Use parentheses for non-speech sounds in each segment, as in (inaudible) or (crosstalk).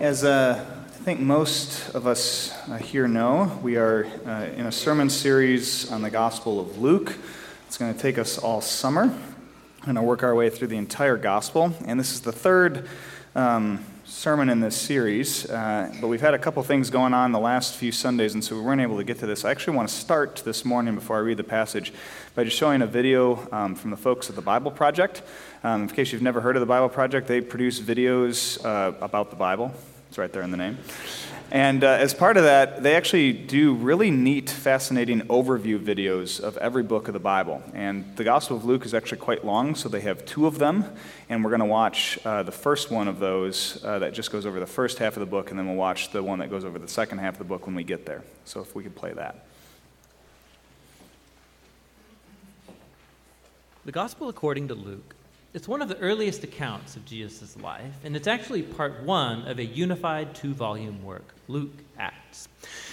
As uh, I think most of us uh, here know, we are uh, in a sermon series on the Gospel of Luke. It's going to take us all summer. We're going to work our way through the entire Gospel, and this is the third um, sermon in this series. Uh, but we've had a couple things going on the last few Sundays, and so we weren't able to get to this. I actually want to start this morning before I read the passage by just showing a video um, from the folks at the Bible Project. Um, in case you've never heard of the Bible Project, they produce videos uh, about the Bible. It's right there in the name. And uh, as part of that, they actually do really neat, fascinating overview videos of every book of the Bible. And the Gospel of Luke is actually quite long, so they have two of them. And we're going to watch uh, the first one of those uh, that just goes over the first half of the book, and then we'll watch the one that goes over the second half of the book when we get there. So if we could play that. The Gospel according to Luke it's one of the earliest accounts of Jesus' life, and it's actually part one of a unified two volume work, Luke Acts.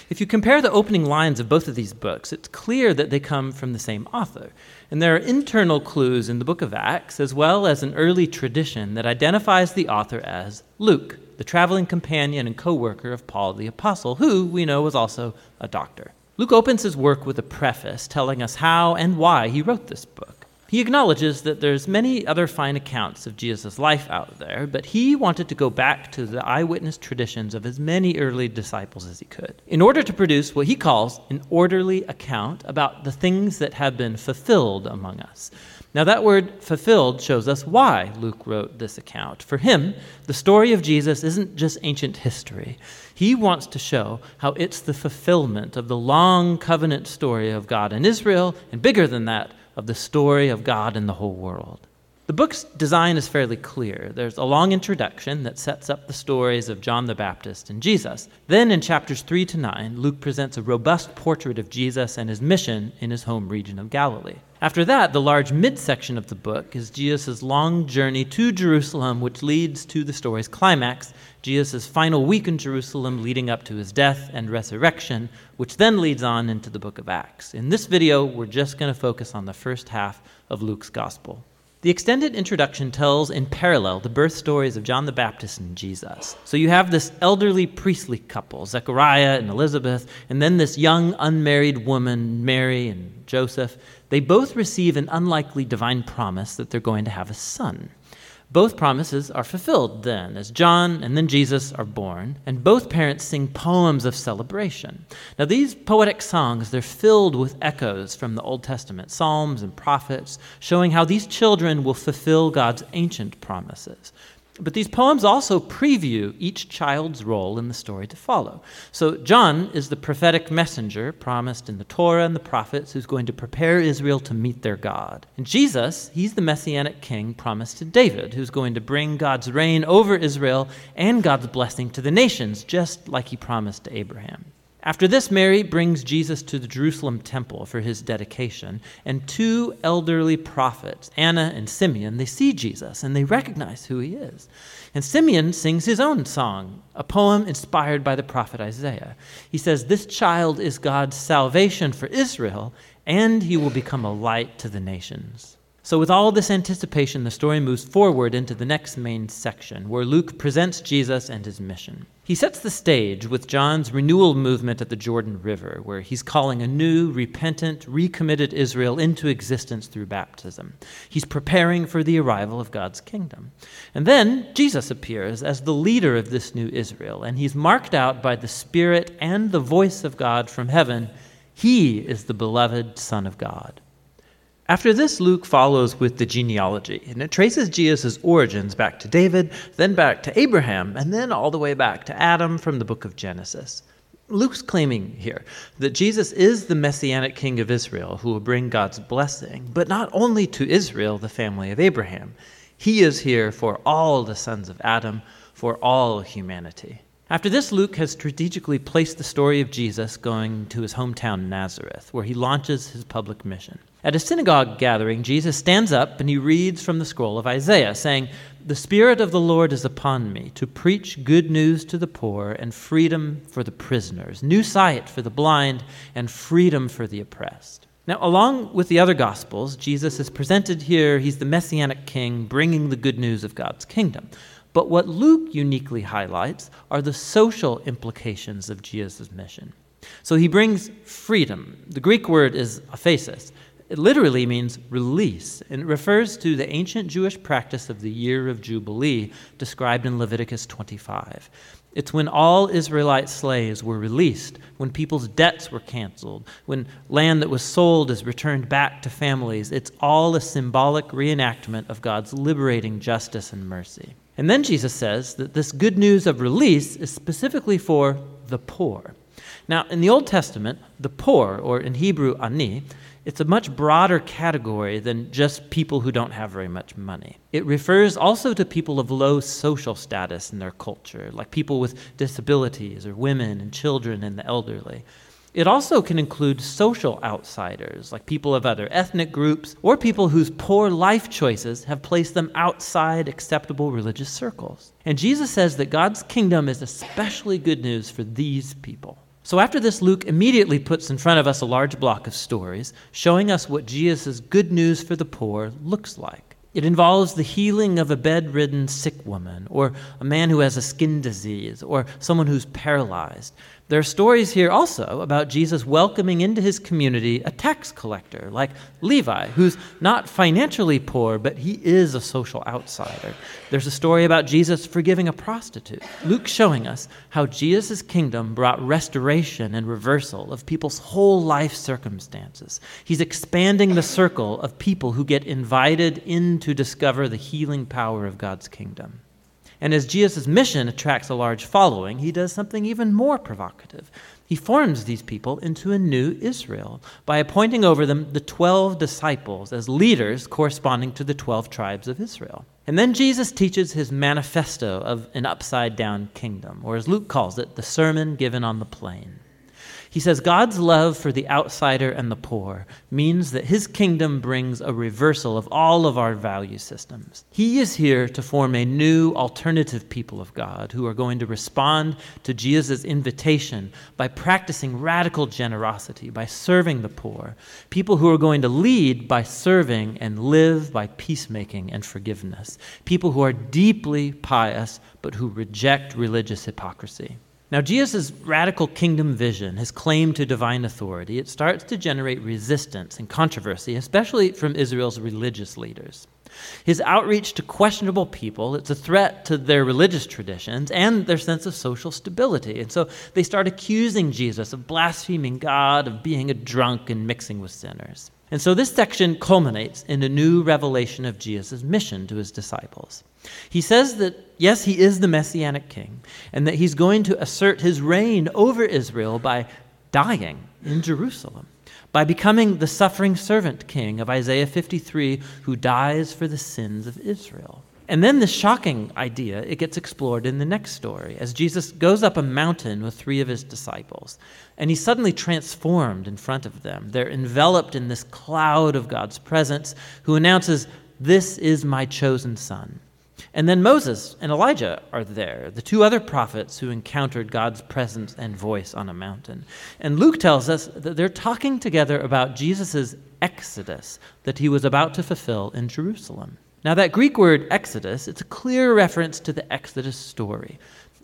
If you compare the opening lines of both of these books, it's clear that they come from the same author. And there are internal clues in the book of Acts, as well as an early tradition that identifies the author as Luke, the traveling companion and co worker of Paul the Apostle, who we know was also a doctor. Luke opens his work with a preface telling us how and why he wrote this book. He acknowledges that there's many other fine accounts of Jesus' life out there, but he wanted to go back to the eyewitness traditions of as many early disciples as he could, in order to produce what he calls an orderly account about the things that have been fulfilled among us. Now, that word fulfilled shows us why Luke wrote this account. For him, the story of Jesus isn't just ancient history. He wants to show how it's the fulfillment of the long covenant story of God and Israel, and bigger than that, of the story of God in the whole world. The book's design is fairly clear. There's a long introduction that sets up the stories of John the Baptist and Jesus. Then, in chapters 3 to 9, Luke presents a robust portrait of Jesus and his mission in his home region of Galilee. After that, the large midsection of the book is Jesus' long journey to Jerusalem, which leads to the story's climax Jesus' final week in Jerusalem leading up to his death and resurrection, which then leads on into the book of Acts. In this video, we're just going to focus on the first half of Luke's gospel. The extended introduction tells in parallel the birth stories of John the Baptist and Jesus. So you have this elderly priestly couple, Zechariah and Elizabeth, and then this young unmarried woman, Mary and Joseph. They both receive an unlikely divine promise that they're going to have a son. Both promises are fulfilled then, as John and then Jesus are born, and both parents sing poems of celebration. Now, these poetic songs, they're filled with echoes from the Old Testament, psalms and prophets, showing how these children will fulfill God's ancient promises. But these poems also preview each child's role in the story to follow. So, John is the prophetic messenger promised in the Torah and the prophets who's going to prepare Israel to meet their God. And Jesus, he's the messianic king promised to David, who's going to bring God's reign over Israel and God's blessing to the nations, just like he promised to Abraham. After this, Mary brings Jesus to the Jerusalem temple for his dedication, and two elderly prophets, Anna and Simeon, they see Jesus and they recognize who he is. And Simeon sings his own song, a poem inspired by the prophet Isaiah. He says, This child is God's salvation for Israel, and he will become a light to the nations. So, with all this anticipation, the story moves forward into the next main section, where Luke presents Jesus and his mission. He sets the stage with John's renewal movement at the Jordan River, where he's calling a new, repentant, recommitted Israel into existence through baptism. He's preparing for the arrival of God's kingdom. And then Jesus appears as the leader of this new Israel, and he's marked out by the Spirit and the voice of God from heaven. He is the beloved Son of God. After this, Luke follows with the genealogy, and it traces Jesus' origins back to David, then back to Abraham, and then all the way back to Adam from the book of Genesis. Luke's claiming here that Jesus is the messianic king of Israel who will bring God's blessing, but not only to Israel, the family of Abraham. He is here for all the sons of Adam, for all humanity. After this, Luke has strategically placed the story of Jesus going to his hometown Nazareth, where he launches his public mission. At a synagogue gathering, Jesus stands up and he reads from the scroll of Isaiah, saying, The Spirit of the Lord is upon me to preach good news to the poor and freedom for the prisoners, new sight for the blind and freedom for the oppressed. Now, along with the other Gospels, Jesus is presented here, he's the Messianic King bringing the good news of God's kingdom. But what Luke uniquely highlights are the social implications of Jesus' mission. So he brings freedom. The Greek word is aphesis. It literally means release, and it refers to the ancient Jewish practice of the year of Jubilee described in Leviticus 25. It's when all Israelite slaves were released, when people's debts were canceled, when land that was sold is returned back to families. It's all a symbolic reenactment of God's liberating justice and mercy. And then Jesus says that this good news of release is specifically for the poor. Now, in the Old Testament, the poor, or in Hebrew, ani, it's a much broader category than just people who don't have very much money. It refers also to people of low social status in their culture, like people with disabilities or women and children and the elderly. It also can include social outsiders, like people of other ethnic groups, or people whose poor life choices have placed them outside acceptable religious circles. And Jesus says that God's kingdom is especially good news for these people. So after this, Luke immediately puts in front of us a large block of stories showing us what Jesus' good news for the poor looks like. It involves the healing of a bedridden sick woman, or a man who has a skin disease, or someone who's paralyzed. There are stories here also about Jesus welcoming into his community a tax collector like Levi, who's not financially poor, but he is a social outsider. There's a story about Jesus forgiving a prostitute. Luke showing us how Jesus' kingdom brought restoration and reversal of people's whole life circumstances. He's expanding the circle of people who get invited in to discover the healing power of God's kingdom. And as Jesus' mission attracts a large following, he does something even more provocative. He forms these people into a new Israel by appointing over them the 12 disciples as leaders corresponding to the 12 tribes of Israel. And then Jesus teaches his manifesto of an upside down kingdom, or as Luke calls it, the sermon given on the plain. He says God's love for the outsider and the poor means that his kingdom brings a reversal of all of our value systems. He is here to form a new alternative people of God who are going to respond to Jesus' invitation by practicing radical generosity, by serving the poor. People who are going to lead by serving and live by peacemaking and forgiveness. People who are deeply pious but who reject religious hypocrisy. Now, Jesus' radical kingdom vision, his claim to divine authority, it starts to generate resistance and controversy, especially from Israel's religious leaders. His outreach to questionable people, it's a threat to their religious traditions and their sense of social stability. And so they start accusing Jesus of blaspheming God, of being a drunk and mixing with sinners. And so this section culminates in a new revelation of Jesus' mission to his disciples. He says that, yes, he is the messianic king, and that he's going to assert his reign over Israel by dying in Jerusalem, by becoming the suffering servant king of Isaiah 53, who dies for the sins of Israel. And then the shocking idea, it gets explored in the next story as Jesus goes up a mountain with three of his disciples. And he's suddenly transformed in front of them. They're enveloped in this cloud of God's presence, who announces, This is my chosen son. And then Moses and Elijah are there, the two other prophets who encountered God's presence and voice on a mountain. And Luke tells us that they're talking together about Jesus' exodus that he was about to fulfill in Jerusalem. Now, that Greek word exodus, it's a clear reference to the Exodus story.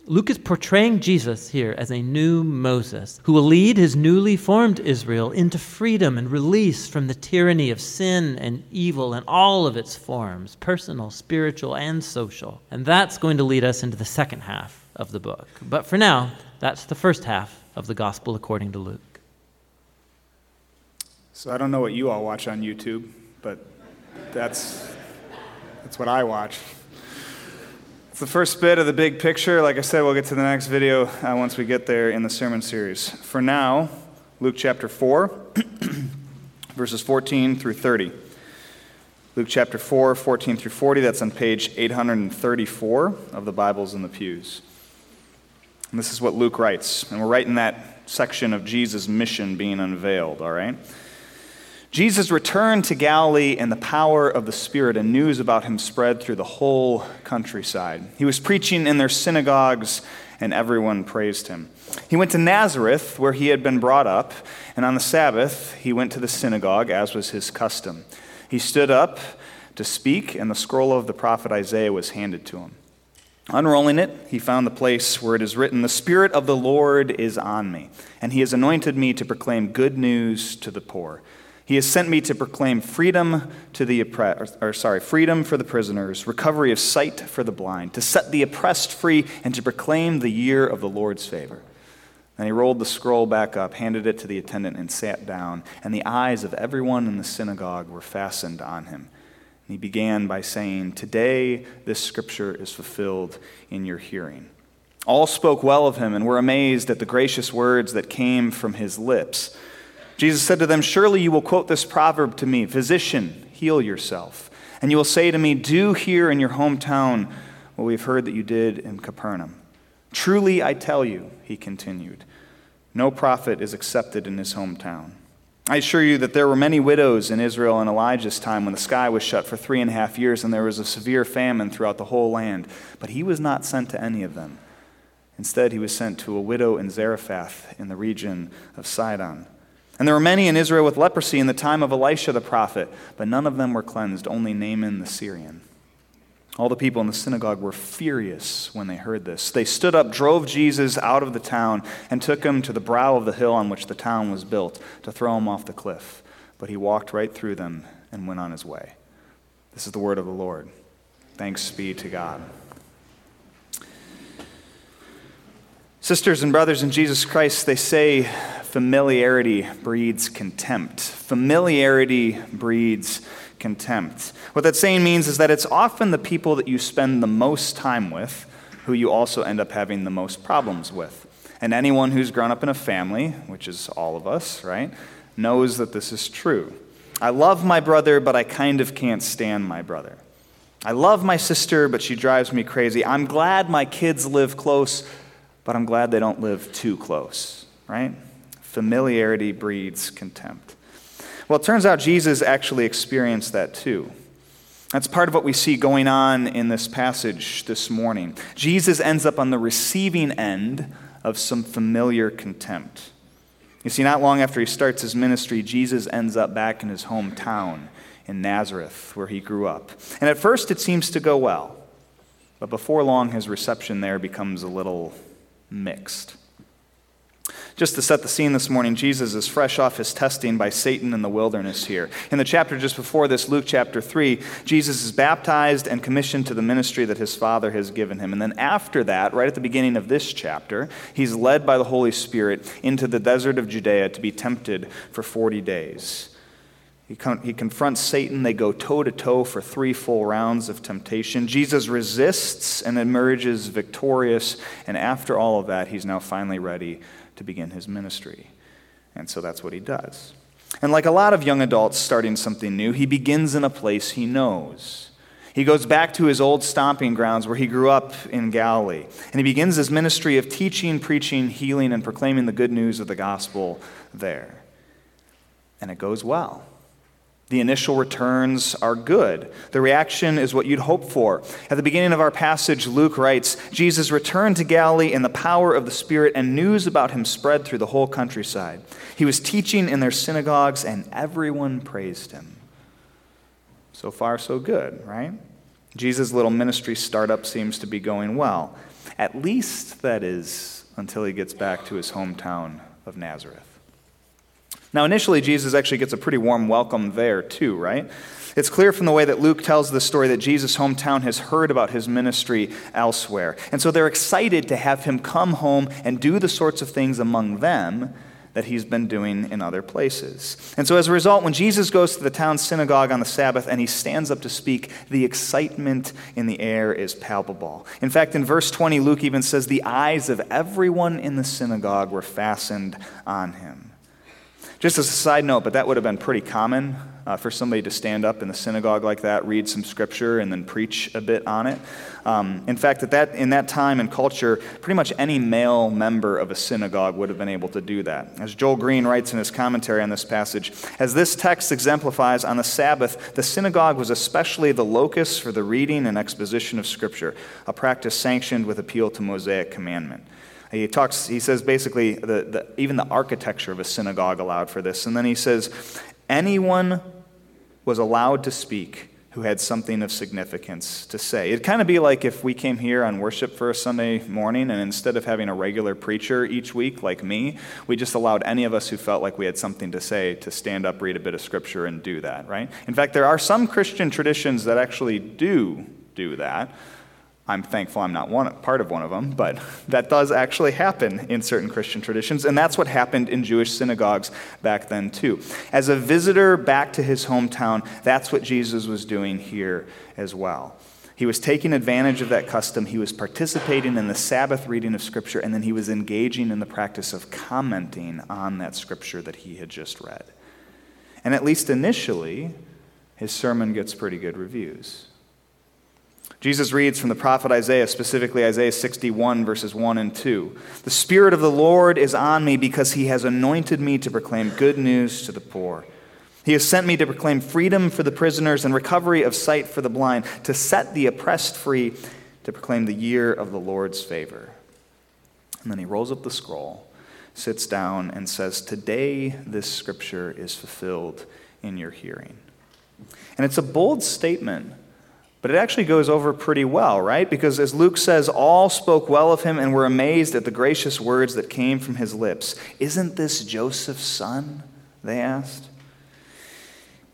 Luke is portraying Jesus here as a new Moses who will lead his newly formed Israel into freedom and release from the tyranny of sin and evil in all of its forms personal, spiritual, and social. And that's going to lead us into the second half of the book. But for now, that's the first half of the Gospel according to Luke. So I don't know what you all watch on YouTube, but that's that's what I watch. It's the first bit of the big picture. Like I said, we'll get to the next video uh, once we get there in the sermon series. For now, Luke chapter 4, (clears throat) verses 14 through 30. Luke chapter 4, 14 through 40. That's on page 834 of the Bibles in the pews. And this is what Luke writes. And we're right in that section of Jesus' mission being unveiled, all right? Jesus returned to Galilee in the power of the Spirit, and news about him spread through the whole countryside. He was preaching in their synagogues, and everyone praised him. He went to Nazareth, where he had been brought up, and on the Sabbath he went to the synagogue, as was his custom. He stood up to speak, and the scroll of the prophet Isaiah was handed to him. Unrolling it, he found the place where it is written, The Spirit of the Lord is on me, and he has anointed me to proclaim good news to the poor. He has sent me to proclaim freedom to the oppressed, or, or sorry, freedom for the prisoners, recovery of sight for the blind, to set the oppressed free, and to proclaim the year of the Lord's favor. Then he rolled the scroll back up, handed it to the attendant, and sat down, and the eyes of everyone in the synagogue were fastened on him. And he began by saying, Today this scripture is fulfilled in your hearing. All spoke well of him and were amazed at the gracious words that came from his lips. Jesus said to them, Surely you will quote this proverb to me Physician, heal yourself. And you will say to me, Do here in your hometown what we've heard that you did in Capernaum. Truly I tell you, he continued, no prophet is accepted in his hometown. I assure you that there were many widows in Israel in Elijah's time when the sky was shut for three and a half years and there was a severe famine throughout the whole land. But he was not sent to any of them. Instead, he was sent to a widow in Zarephath in the region of Sidon. And there were many in Israel with leprosy in the time of Elisha the prophet, but none of them were cleansed, only Naaman the Syrian. All the people in the synagogue were furious when they heard this. They stood up, drove Jesus out of the town, and took him to the brow of the hill on which the town was built to throw him off the cliff. But he walked right through them and went on his way. This is the word of the Lord. Thanks be to God. Sisters and brothers in Jesus Christ, they say familiarity breeds contempt. Familiarity breeds contempt. What that saying means is that it's often the people that you spend the most time with who you also end up having the most problems with. And anyone who's grown up in a family, which is all of us, right, knows that this is true. I love my brother, but I kind of can't stand my brother. I love my sister, but she drives me crazy. I'm glad my kids live close, but I'm glad they don't live too close, right? Familiarity breeds contempt. Well, it turns out Jesus actually experienced that too. That's part of what we see going on in this passage this morning. Jesus ends up on the receiving end of some familiar contempt. You see, not long after he starts his ministry, Jesus ends up back in his hometown in Nazareth, where he grew up. And at first, it seems to go well. But before long, his reception there becomes a little mixed. Just to set the scene this morning, Jesus is fresh off his testing by Satan in the wilderness here. In the chapter just before this, Luke chapter 3, Jesus is baptized and commissioned to the ministry that his Father has given him. And then after that, right at the beginning of this chapter, he's led by the Holy Spirit into the desert of Judea to be tempted for 40 days. He, con- he confronts Satan. They go toe to toe for three full rounds of temptation. Jesus resists and emerges victorious. And after all of that, he's now finally ready to begin his ministry. And so that's what he does. And like a lot of young adults starting something new, he begins in a place he knows. He goes back to his old stomping grounds where he grew up in Galilee. And he begins his ministry of teaching, preaching, healing, and proclaiming the good news of the gospel there. And it goes well. The initial returns are good. The reaction is what you'd hope for. At the beginning of our passage, Luke writes Jesus returned to Galilee in the power of the Spirit, and news about him spread through the whole countryside. He was teaching in their synagogues, and everyone praised him. So far, so good, right? Jesus' little ministry startup seems to be going well. At least, that is, until he gets back to his hometown of Nazareth. Now, initially, Jesus actually gets a pretty warm welcome there, too, right? It's clear from the way that Luke tells the story that Jesus' hometown has heard about his ministry elsewhere. And so they're excited to have him come home and do the sorts of things among them that he's been doing in other places. And so as a result, when Jesus goes to the town synagogue on the Sabbath and he stands up to speak, the excitement in the air is palpable. In fact, in verse 20, Luke even says the eyes of everyone in the synagogue were fastened on him. Just as a side note, but that would have been pretty common uh, for somebody to stand up in the synagogue like that, read some scripture, and then preach a bit on it. Um, in fact, at that, in that time and culture, pretty much any male member of a synagogue would have been able to do that. As Joel Green writes in his commentary on this passage, as this text exemplifies, on the Sabbath, the synagogue was especially the locus for the reading and exposition of Scripture, a practice sanctioned with appeal to Mosaic commandment. He talks, he says basically, the, the, even the architecture of a synagogue allowed for this. And then he says, anyone was allowed to speak who had something of significance to say. It'd kind of be like if we came here on worship for a Sunday morning and instead of having a regular preacher each week like me, we just allowed any of us who felt like we had something to say to stand up, read a bit of scripture, and do that, right? In fact, there are some Christian traditions that actually do do that. I'm thankful I'm not one, part of one of them, but (laughs) that does actually happen in certain Christian traditions, and that's what happened in Jewish synagogues back then, too. As a visitor back to his hometown, that's what Jesus was doing here as well. He was taking advantage of that custom, he was participating in the Sabbath reading of Scripture, and then he was engaging in the practice of commenting on that Scripture that he had just read. And at least initially, his sermon gets pretty good reviews. Jesus reads from the prophet Isaiah, specifically Isaiah 61, verses 1 and 2. The Spirit of the Lord is on me because he has anointed me to proclaim good news to the poor. He has sent me to proclaim freedom for the prisoners and recovery of sight for the blind, to set the oppressed free, to proclaim the year of the Lord's favor. And then he rolls up the scroll, sits down, and says, Today this scripture is fulfilled in your hearing. And it's a bold statement but it actually goes over pretty well, right? Because as Luke says, all spoke well of him and were amazed at the gracious words that came from his lips. Isn't this Joseph's son? They asked.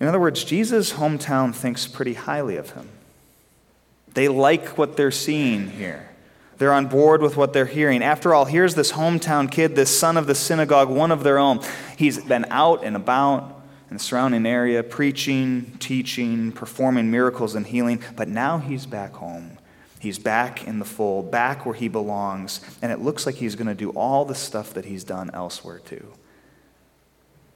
In other words, Jesus' hometown thinks pretty highly of him. They like what they're seeing here. They're on board with what they're hearing. After all, here's this hometown kid, this son of the synagogue, one of their own. He's been out and about in the surrounding area, preaching, teaching, performing miracles and healing, but now he's back home. He's back in the fold, back where he belongs, and it looks like he's going to do all the stuff that he's done elsewhere too.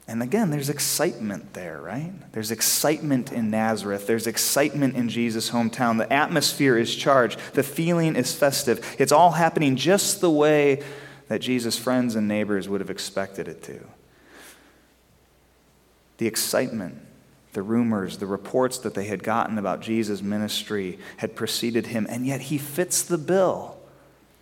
And again, there's excitement there, right? There's excitement in Nazareth. There's excitement in Jesus' hometown. The atmosphere is charged. The feeling is festive. It's all happening just the way that Jesus' friends and neighbors would have expected it to the excitement, the rumors, the reports that they had gotten about Jesus' ministry had preceded him, and yet he fits the bill.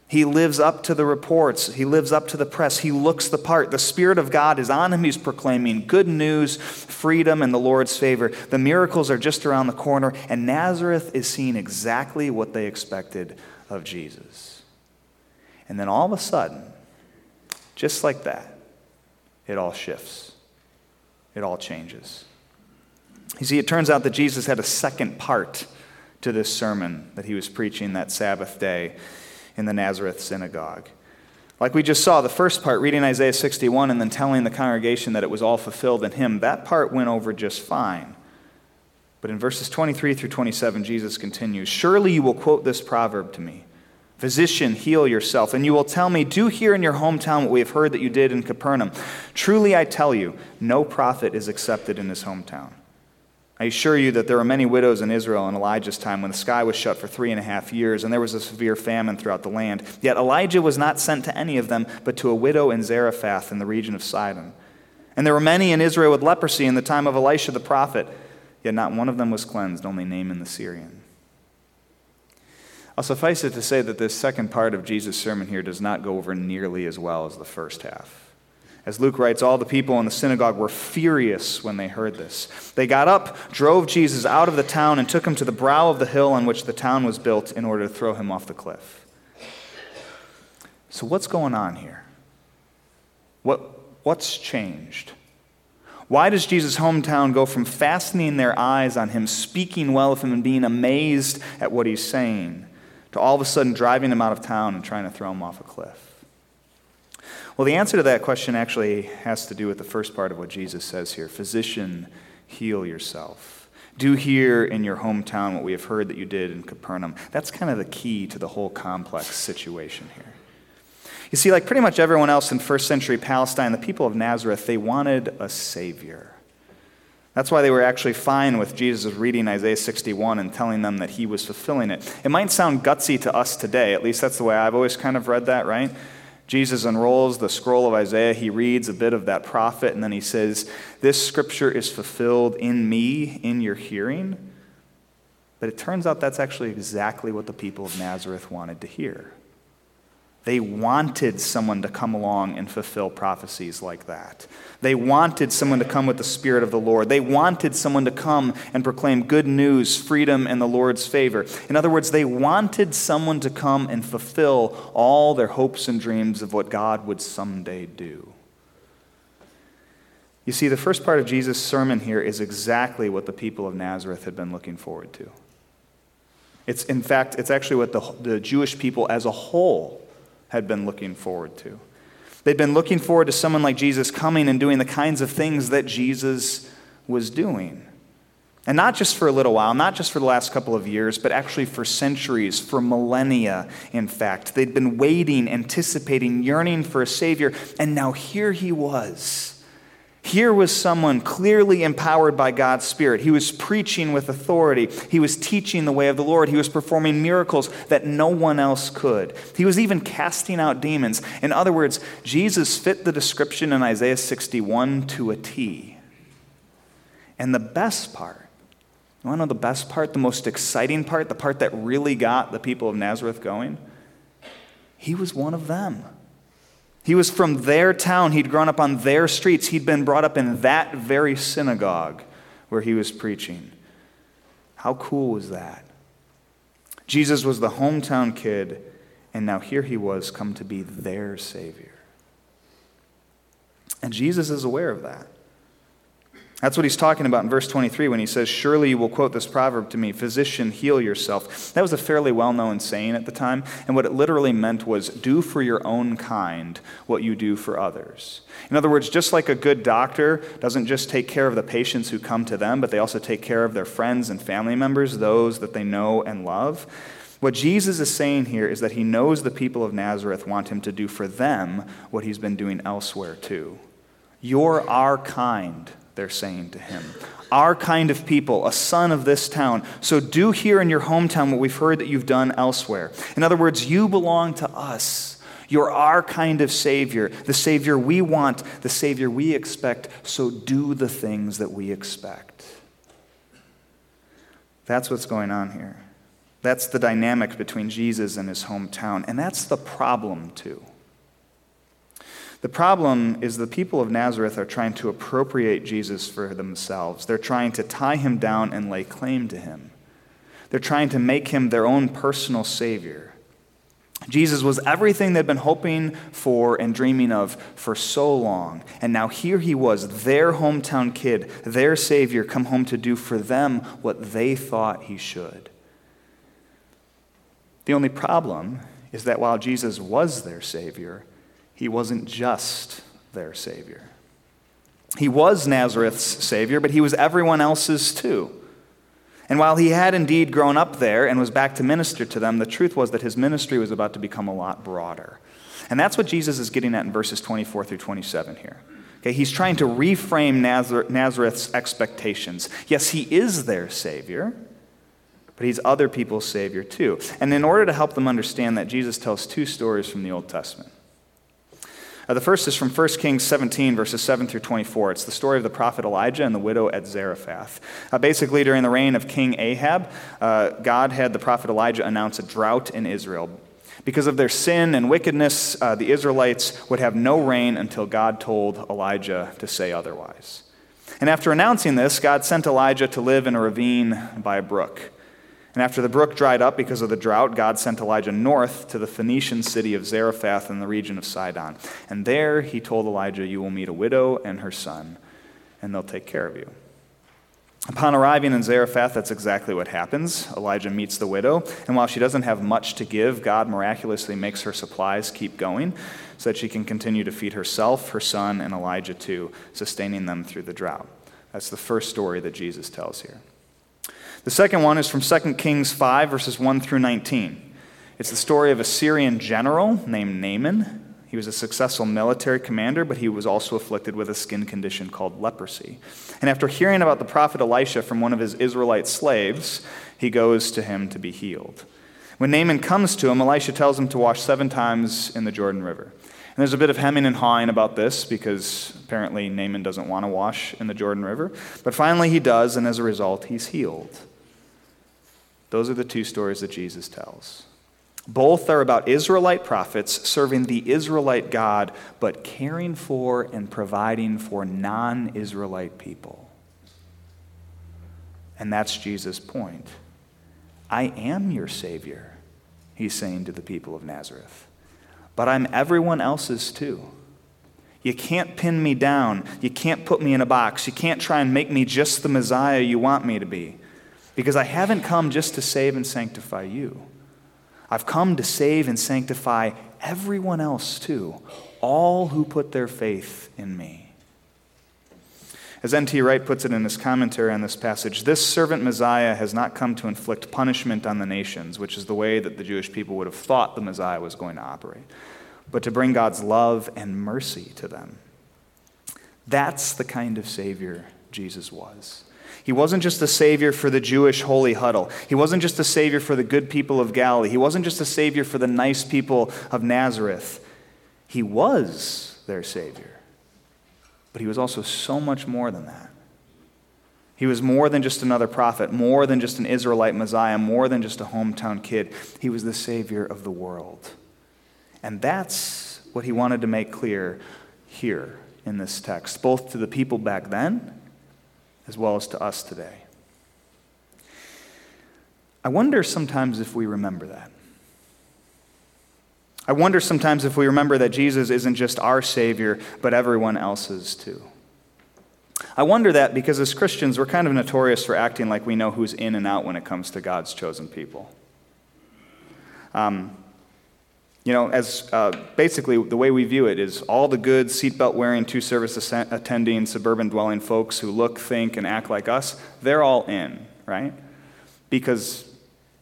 He lives up to the reports. He lives up to the press. He looks the part. The Spirit of God is on him. He's proclaiming good news, freedom, and the Lord's favor. The miracles are just around the corner, and Nazareth is seeing exactly what they expected of Jesus. And then all of a sudden, just like that, it all shifts it all changes. You see, it turns out that Jesus had a second part to this sermon that he was preaching that Sabbath day in the Nazareth synagogue. Like we just saw, the first part, reading Isaiah 61 and then telling the congregation that it was all fulfilled in him, that part went over just fine. But in verses 23 through 27, Jesus continues Surely you will quote this proverb to me Physician, heal yourself. And you will tell me, Do here in your hometown what we have heard that you did in Capernaum. Truly I tell you, no prophet is accepted in his hometown. I assure you that there were many widows in Israel in Elijah's time when the sky was shut for three and a half years and there was a severe famine throughout the land. Yet Elijah was not sent to any of them, but to a widow in Zarephath in the region of Sidon. And there were many in Israel with leprosy in the time of Elisha the prophet, yet not one of them was cleansed, only Naaman the Syrian. I'll suffice it to say that this second part of Jesus' sermon here does not go over nearly as well as the first half. As Luke writes, all the people in the synagogue were furious when they heard this. They got up, drove Jesus out of the town, and took him to the brow of the hill on which the town was built in order to throw him off the cliff. So, what's going on here? What, what's changed? Why does Jesus' hometown go from fastening their eyes on him, speaking well of him, and being amazed at what he's saying, to all of a sudden driving him out of town and trying to throw him off a cliff? Well, the answer to that question actually has to do with the first part of what Jesus says here Physician, heal yourself. Do here in your hometown what we have heard that you did in Capernaum. That's kind of the key to the whole complex situation here. You see, like pretty much everyone else in first century Palestine, the people of Nazareth, they wanted a Savior. That's why they were actually fine with Jesus reading Isaiah 61 and telling them that he was fulfilling it. It might sound gutsy to us today, at least that's the way I've always kind of read that, right? Jesus unrolls the scroll of Isaiah, he reads a bit of that prophet, and then he says, This scripture is fulfilled in me, in your hearing. But it turns out that's actually exactly what the people of Nazareth wanted to hear. They wanted someone to come along and fulfill prophecies like that. They wanted someone to come with the Spirit of the Lord. They wanted someone to come and proclaim good news, freedom, and the Lord's favor. In other words, they wanted someone to come and fulfill all their hopes and dreams of what God would someday do. You see, the first part of Jesus' sermon here is exactly what the people of Nazareth had been looking forward to. It's, in fact, it's actually what the, the Jewish people as a whole had been looking forward to. They'd been looking forward to someone like Jesus coming and doing the kinds of things that Jesus was doing. And not just for a little while, not just for the last couple of years, but actually for centuries, for millennia, in fact. They'd been waiting, anticipating, yearning for a Savior, and now here he was here was someone clearly empowered by God's Spirit. He was preaching with authority. He was teaching the way of the Lord. He was performing miracles that no one else could. He was even casting out demons. In other words, Jesus fit the description in Isaiah 61 to a T. And the best part, you want to know the best part, the most exciting part, the part that really got the people of Nazareth going? He was one of them. He was from their town. He'd grown up on their streets. He'd been brought up in that very synagogue where he was preaching. How cool was that? Jesus was the hometown kid, and now here he was come to be their Savior. And Jesus is aware of that. That's what he's talking about in verse 23 when he says, Surely you will quote this proverb to me, Physician, heal yourself. That was a fairly well known saying at the time, and what it literally meant was, Do for your own kind what you do for others. In other words, just like a good doctor doesn't just take care of the patients who come to them, but they also take care of their friends and family members, those that they know and love. What Jesus is saying here is that he knows the people of Nazareth want him to do for them what he's been doing elsewhere too. You're our kind they're saying to him. Our kind of people, a son of this town. So do here in your hometown what we've heard that you've done elsewhere. In other words, you belong to us. You're our kind of Savior, the Savior we want, the Savior we expect. So do the things that we expect. That's what's going on here. That's the dynamic between Jesus and his hometown. And that's the problem, too. The problem is the people of Nazareth are trying to appropriate Jesus for themselves. They're trying to tie him down and lay claim to him. They're trying to make him their own personal Savior. Jesus was everything they'd been hoping for and dreaming of for so long. And now here he was, their hometown kid, their Savior, come home to do for them what they thought he should. The only problem is that while Jesus was their Savior, he wasn't just their Savior. He was Nazareth's Savior, but he was everyone else's too. And while he had indeed grown up there and was back to minister to them, the truth was that his ministry was about to become a lot broader. And that's what Jesus is getting at in verses 24 through 27 here. Okay, he's trying to reframe Nazareth's expectations. Yes, he is their Savior, but he's other people's Savior too. And in order to help them understand that, Jesus tells two stories from the Old Testament. Uh, the first is from 1 Kings 17, verses 7 through 24. It's the story of the prophet Elijah and the widow at Zarephath. Uh, basically, during the reign of King Ahab, uh, God had the prophet Elijah announce a drought in Israel. Because of their sin and wickedness, uh, the Israelites would have no rain until God told Elijah to say otherwise. And after announcing this, God sent Elijah to live in a ravine by a brook. And after the brook dried up because of the drought, God sent Elijah north to the Phoenician city of Zarephath in the region of Sidon. And there he told Elijah, You will meet a widow and her son, and they'll take care of you. Upon arriving in Zarephath, that's exactly what happens. Elijah meets the widow, and while she doesn't have much to give, God miraculously makes her supplies keep going so that she can continue to feed herself, her son, and Elijah too, sustaining them through the drought. That's the first story that Jesus tells here. The second one is from 2 Kings 5, verses 1 through 19. It's the story of a Syrian general named Naaman. He was a successful military commander, but he was also afflicted with a skin condition called leprosy. And after hearing about the prophet Elisha from one of his Israelite slaves, he goes to him to be healed. When Naaman comes to him, Elisha tells him to wash seven times in the Jordan River. And there's a bit of hemming and hawing about this because apparently Naaman doesn't want to wash in the Jordan River. But finally he does, and as a result, he's healed. Those are the two stories that Jesus tells. Both are about Israelite prophets serving the Israelite God, but caring for and providing for non Israelite people. And that's Jesus' point. I am your Savior, he's saying to the people of Nazareth, but I'm everyone else's too. You can't pin me down. You can't put me in a box. You can't try and make me just the Messiah you want me to be. Because I haven't come just to save and sanctify you. I've come to save and sanctify everyone else too, all who put their faith in me. As N.T. Wright puts it in his commentary on this passage, this servant Messiah has not come to inflict punishment on the nations, which is the way that the Jewish people would have thought the Messiah was going to operate but to bring God's love and mercy to them. That's the kind of Savior Jesus was. He wasn't just a Savior for the Jewish holy huddle. He wasn't just a Savior for the good people of Galilee. He wasn't just a Savior for the nice people of Nazareth. He was their Savior. But He was also so much more than that. He was more than just another prophet, more than just an Israelite Messiah, more than just a hometown kid. He was the Savior of the world. And that's what he wanted to make clear here in this text, both to the people back then as well as to us today. I wonder sometimes if we remember that. I wonder sometimes if we remember that Jesus isn't just our Savior, but everyone else's too. I wonder that because as Christians, we're kind of notorious for acting like we know who's in and out when it comes to God's chosen people. Um, you know, as uh, basically the way we view it is all the good seatbelt wearing, two service attending, suburban dwelling folks who look, think, and act like us, they're all in, right? Because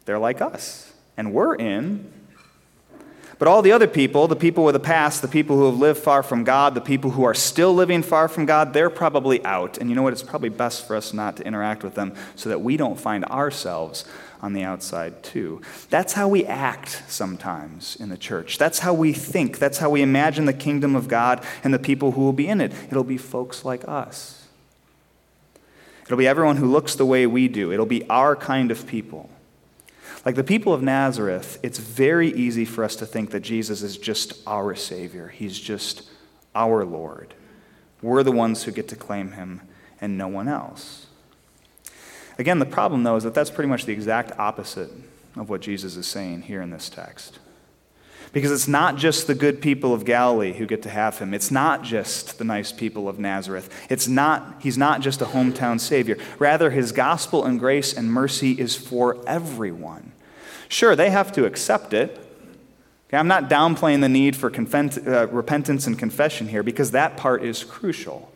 they're like us, and we're in. But all the other people, the people with the past, the people who have lived far from God, the people who are still living far from God, they're probably out. And you know what? It's probably best for us not to interact with them so that we don't find ourselves on the outside, too. That's how we act sometimes in the church. That's how we think. That's how we imagine the kingdom of God and the people who will be in it. It'll be folks like us. It'll be everyone who looks the way we do. It'll be our kind of people. Like the people of Nazareth, it's very easy for us to think that Jesus is just our Savior. He's just our Lord. We're the ones who get to claim Him and no one else. Again, the problem, though, is that that's pretty much the exact opposite of what Jesus is saying here in this text. Because it's not just the good people of Galilee who get to have him. It's not just the nice people of Nazareth. It's not, he's not just a hometown savior. Rather, his gospel and grace and mercy is for everyone. Sure, they have to accept it. Okay, I'm not downplaying the need for uh, repentance and confession here because that part is crucial.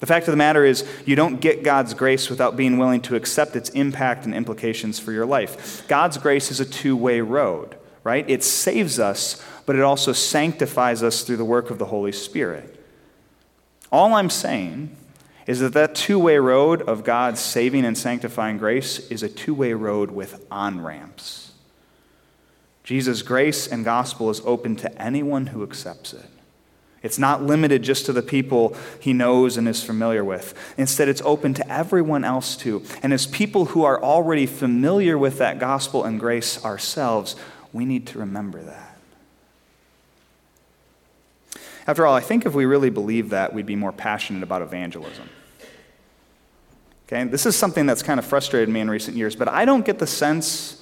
The fact of the matter is, you don't get God's grace without being willing to accept its impact and implications for your life. God's grace is a two way road, right? It saves us, but it also sanctifies us through the work of the Holy Spirit. All I'm saying is that that two way road of God's saving and sanctifying grace is a two way road with on ramps. Jesus' grace and gospel is open to anyone who accepts it. It's not limited just to the people he knows and is familiar with. Instead, it's open to everyone else too. And as people who are already familiar with that gospel and grace ourselves, we need to remember that. After all, I think if we really believe that, we'd be more passionate about evangelism. Okay, this is something that's kind of frustrated me in recent years, but I don't get the sense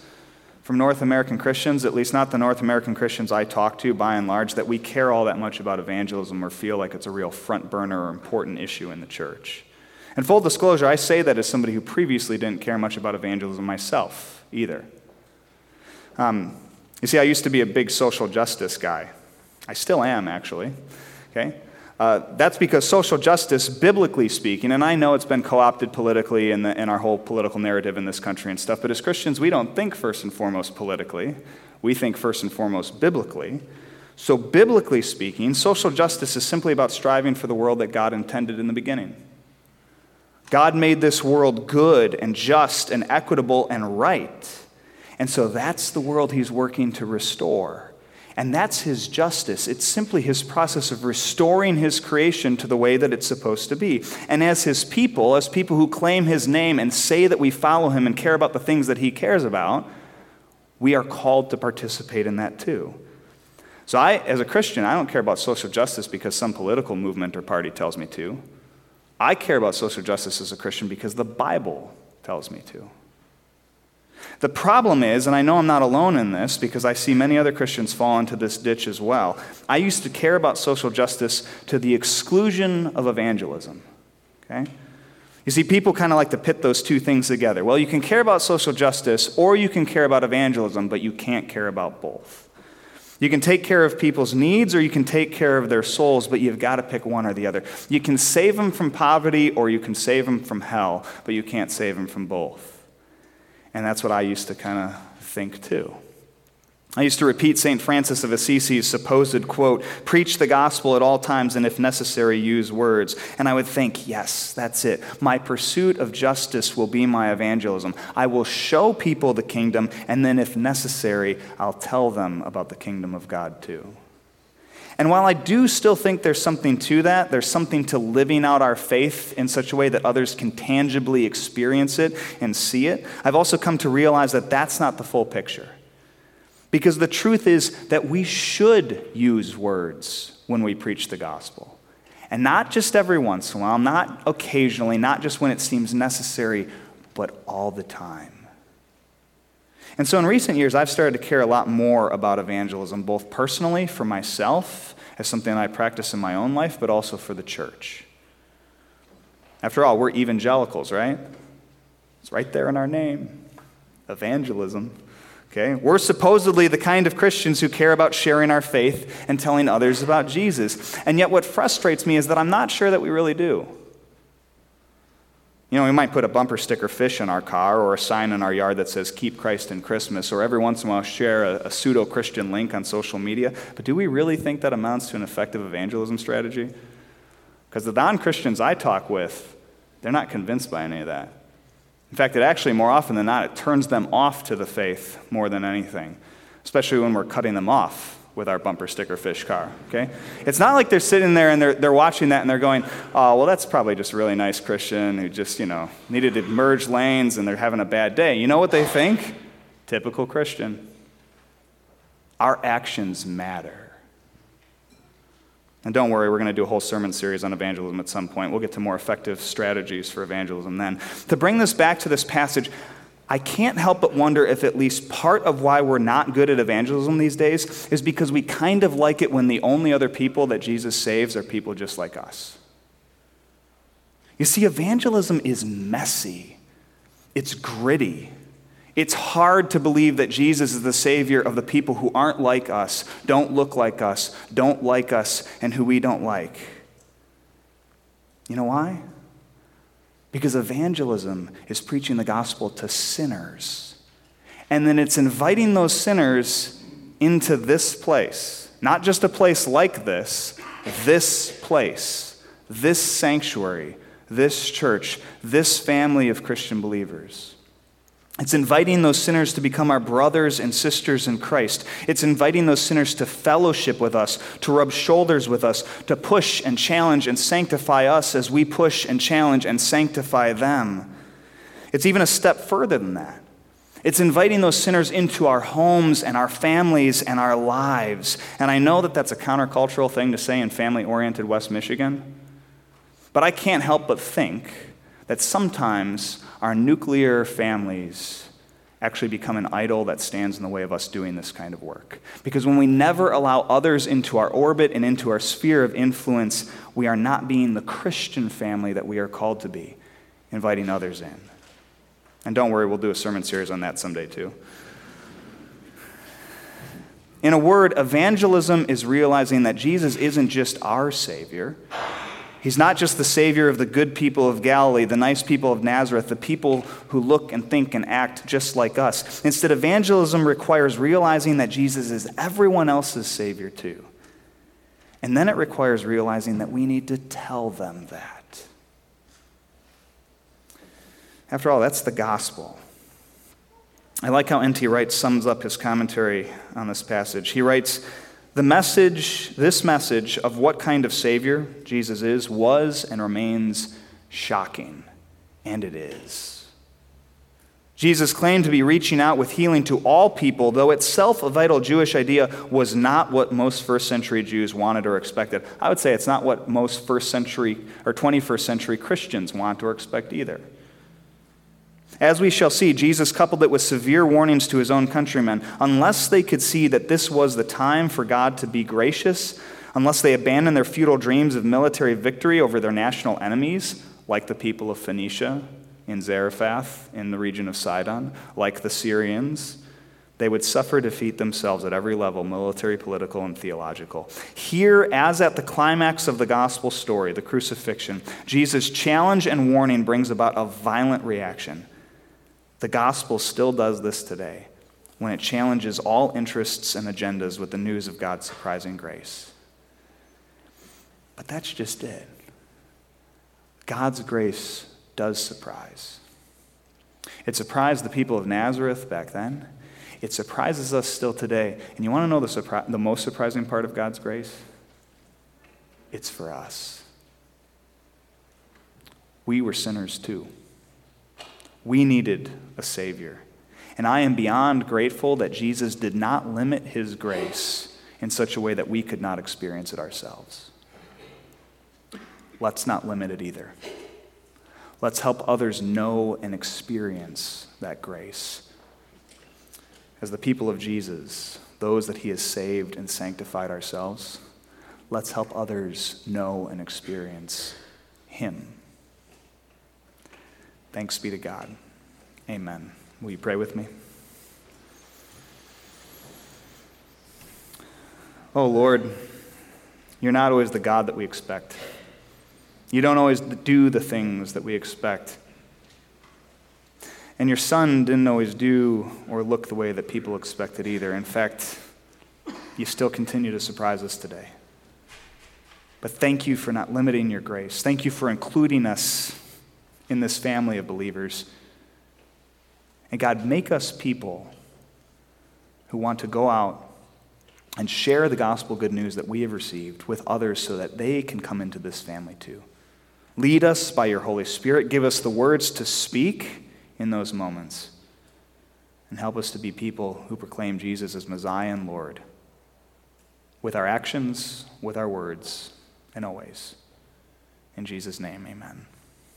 from North American Christians, at least not the North American Christians I talk to by and large, that we care all that much about evangelism or feel like it's a real front burner or important issue in the church. And full disclosure, I say that as somebody who previously didn't care much about evangelism myself either. Um, you see, I used to be a big social justice guy. I still am, actually. Okay? Uh, that's because social justice, biblically speaking, and I know it's been co opted politically in, the, in our whole political narrative in this country and stuff, but as Christians, we don't think first and foremost politically. We think first and foremost biblically. So, biblically speaking, social justice is simply about striving for the world that God intended in the beginning. God made this world good and just and equitable and right. And so that's the world He's working to restore. And that's his justice. It's simply his process of restoring his creation to the way that it's supposed to be. And as his people, as people who claim his name and say that we follow him and care about the things that he cares about, We are called to participate in that too. So, I, as a Christian, I don't care about social justice because some political movement or party tells me to. I care about social justice as a Christian because the Bible tells me to. The problem is, and I know I'm not alone in this because I see many other Christians fall into this ditch as well. I used to care about social justice to the exclusion of evangelism. Okay? You see, people kind of like to pit those two things together. Well, you can care about social justice or you can care about evangelism, but you can't care about both. You can take care of people's needs or you can take care of their souls, but you've got to pick one or the other. You can save them from poverty or you can save them from hell, but you can't save them from both. And that's what I used to kind of think too. I used to repeat St. Francis of Assisi's supposed quote, preach the gospel at all times and if necessary, use words. And I would think, yes, that's it. My pursuit of justice will be my evangelism. I will show people the kingdom, and then if necessary, I'll tell them about the kingdom of God too. And while I do still think there's something to that, there's something to living out our faith in such a way that others can tangibly experience it and see it, I've also come to realize that that's not the full picture. Because the truth is that we should use words when we preach the gospel. And not just every once in a while, not occasionally, not just when it seems necessary, but all the time. And so in recent years, I've started to care a lot more about evangelism, both personally for myself, as something I practice in my own life, but also for the church. After all, we're evangelicals, right? It's right there in our name evangelism. Okay? We're supposedly the kind of Christians who care about sharing our faith and telling others about Jesus. And yet, what frustrates me is that I'm not sure that we really do. You know, we might put a bumper sticker fish in our car or a sign in our yard that says, Keep Christ in Christmas, or every once in a while share a, a pseudo Christian link on social media. But do we really think that amounts to an effective evangelism strategy? Because the non Christians I talk with, they're not convinced by any of that. In fact, it actually, more often than not, it turns them off to the faith more than anything, especially when we're cutting them off with our bumper sticker fish car, okay? It's not like they're sitting there and they're, they're watching that and they're going, oh, well, that's probably just a really nice Christian who just, you know, needed to merge lanes and they're having a bad day. You know what they think? Typical Christian. Our actions matter. And don't worry, we're going to do a whole sermon series on evangelism at some point. We'll get to more effective strategies for evangelism then. To bring this back to this passage, I can't help but wonder if at least part of why we're not good at evangelism these days is because we kind of like it when the only other people that Jesus saves are people just like us. You see, evangelism is messy, it's gritty. It's hard to believe that Jesus is the Savior of the people who aren't like us, don't look like us, don't like us, and who we don't like. You know why? Because evangelism is preaching the gospel to sinners. And then it's inviting those sinners into this place. Not just a place like this, this place, this sanctuary, this church, this family of Christian believers. It's inviting those sinners to become our brothers and sisters in Christ. It's inviting those sinners to fellowship with us, to rub shoulders with us, to push and challenge and sanctify us as we push and challenge and sanctify them. It's even a step further than that. It's inviting those sinners into our homes and our families and our lives. And I know that that's a countercultural thing to say in family oriented West Michigan, but I can't help but think that sometimes our nuclear families actually become an idol that stands in the way of us doing this kind of work. Because when we never allow others into our orbit and into our sphere of influence, we are not being the Christian family that we are called to be, inviting others in. And don't worry, we'll do a sermon series on that someday too. In a word, evangelism is realizing that Jesus isn't just our Savior, He's not just the Savior of the good people of Galilee, the nice people of Nazareth, the people who look and think and act just like us. Instead, evangelism requires realizing that Jesus is everyone else's Savior too. And then it requires realizing that we need to tell them that. After all, that's the gospel. I like how N.T. Wright sums up his commentary on this passage. He writes, the message, this message of what kind of Savior Jesus is, was and remains shocking. And it is. Jesus claimed to be reaching out with healing to all people, though itself a vital Jewish idea was not what most first century Jews wanted or expected. I would say it's not what most first century or 21st century Christians want or expect either. As we shall see, Jesus coupled it with severe warnings to his own countrymen. Unless they could see that this was the time for God to be gracious, unless they abandoned their futile dreams of military victory over their national enemies, like the people of Phoenicia in Zarephath in the region of Sidon, like the Syrians, they would suffer defeat themselves at every level military, political, and theological. Here, as at the climax of the gospel story, the crucifixion, Jesus' challenge and warning brings about a violent reaction. The gospel still does this today when it challenges all interests and agendas with the news of God's surprising grace. But that's just it. God's grace does surprise. It surprised the people of Nazareth back then. It surprises us still today. And you want to know the, surpri- the most surprising part of God's grace? It's for us. We were sinners too. We needed a Savior. And I am beyond grateful that Jesus did not limit his grace in such a way that we could not experience it ourselves. Let's not limit it either. Let's help others know and experience that grace. As the people of Jesus, those that he has saved and sanctified ourselves, let's help others know and experience him. Thanks be to God. Amen. Will you pray with me? Oh Lord, you're not always the God that we expect. You don't always do the things that we expect. And your son didn't always do or look the way that people expected either. In fact, you still continue to surprise us today. But thank you for not limiting your grace. Thank you for including us in this family of believers. And God, make us people who want to go out and share the gospel good news that we have received with others so that they can come into this family too. Lead us by your Holy Spirit. Give us the words to speak in those moments. And help us to be people who proclaim Jesus as Messiah and Lord with our actions, with our words, and always. In Jesus' name, amen.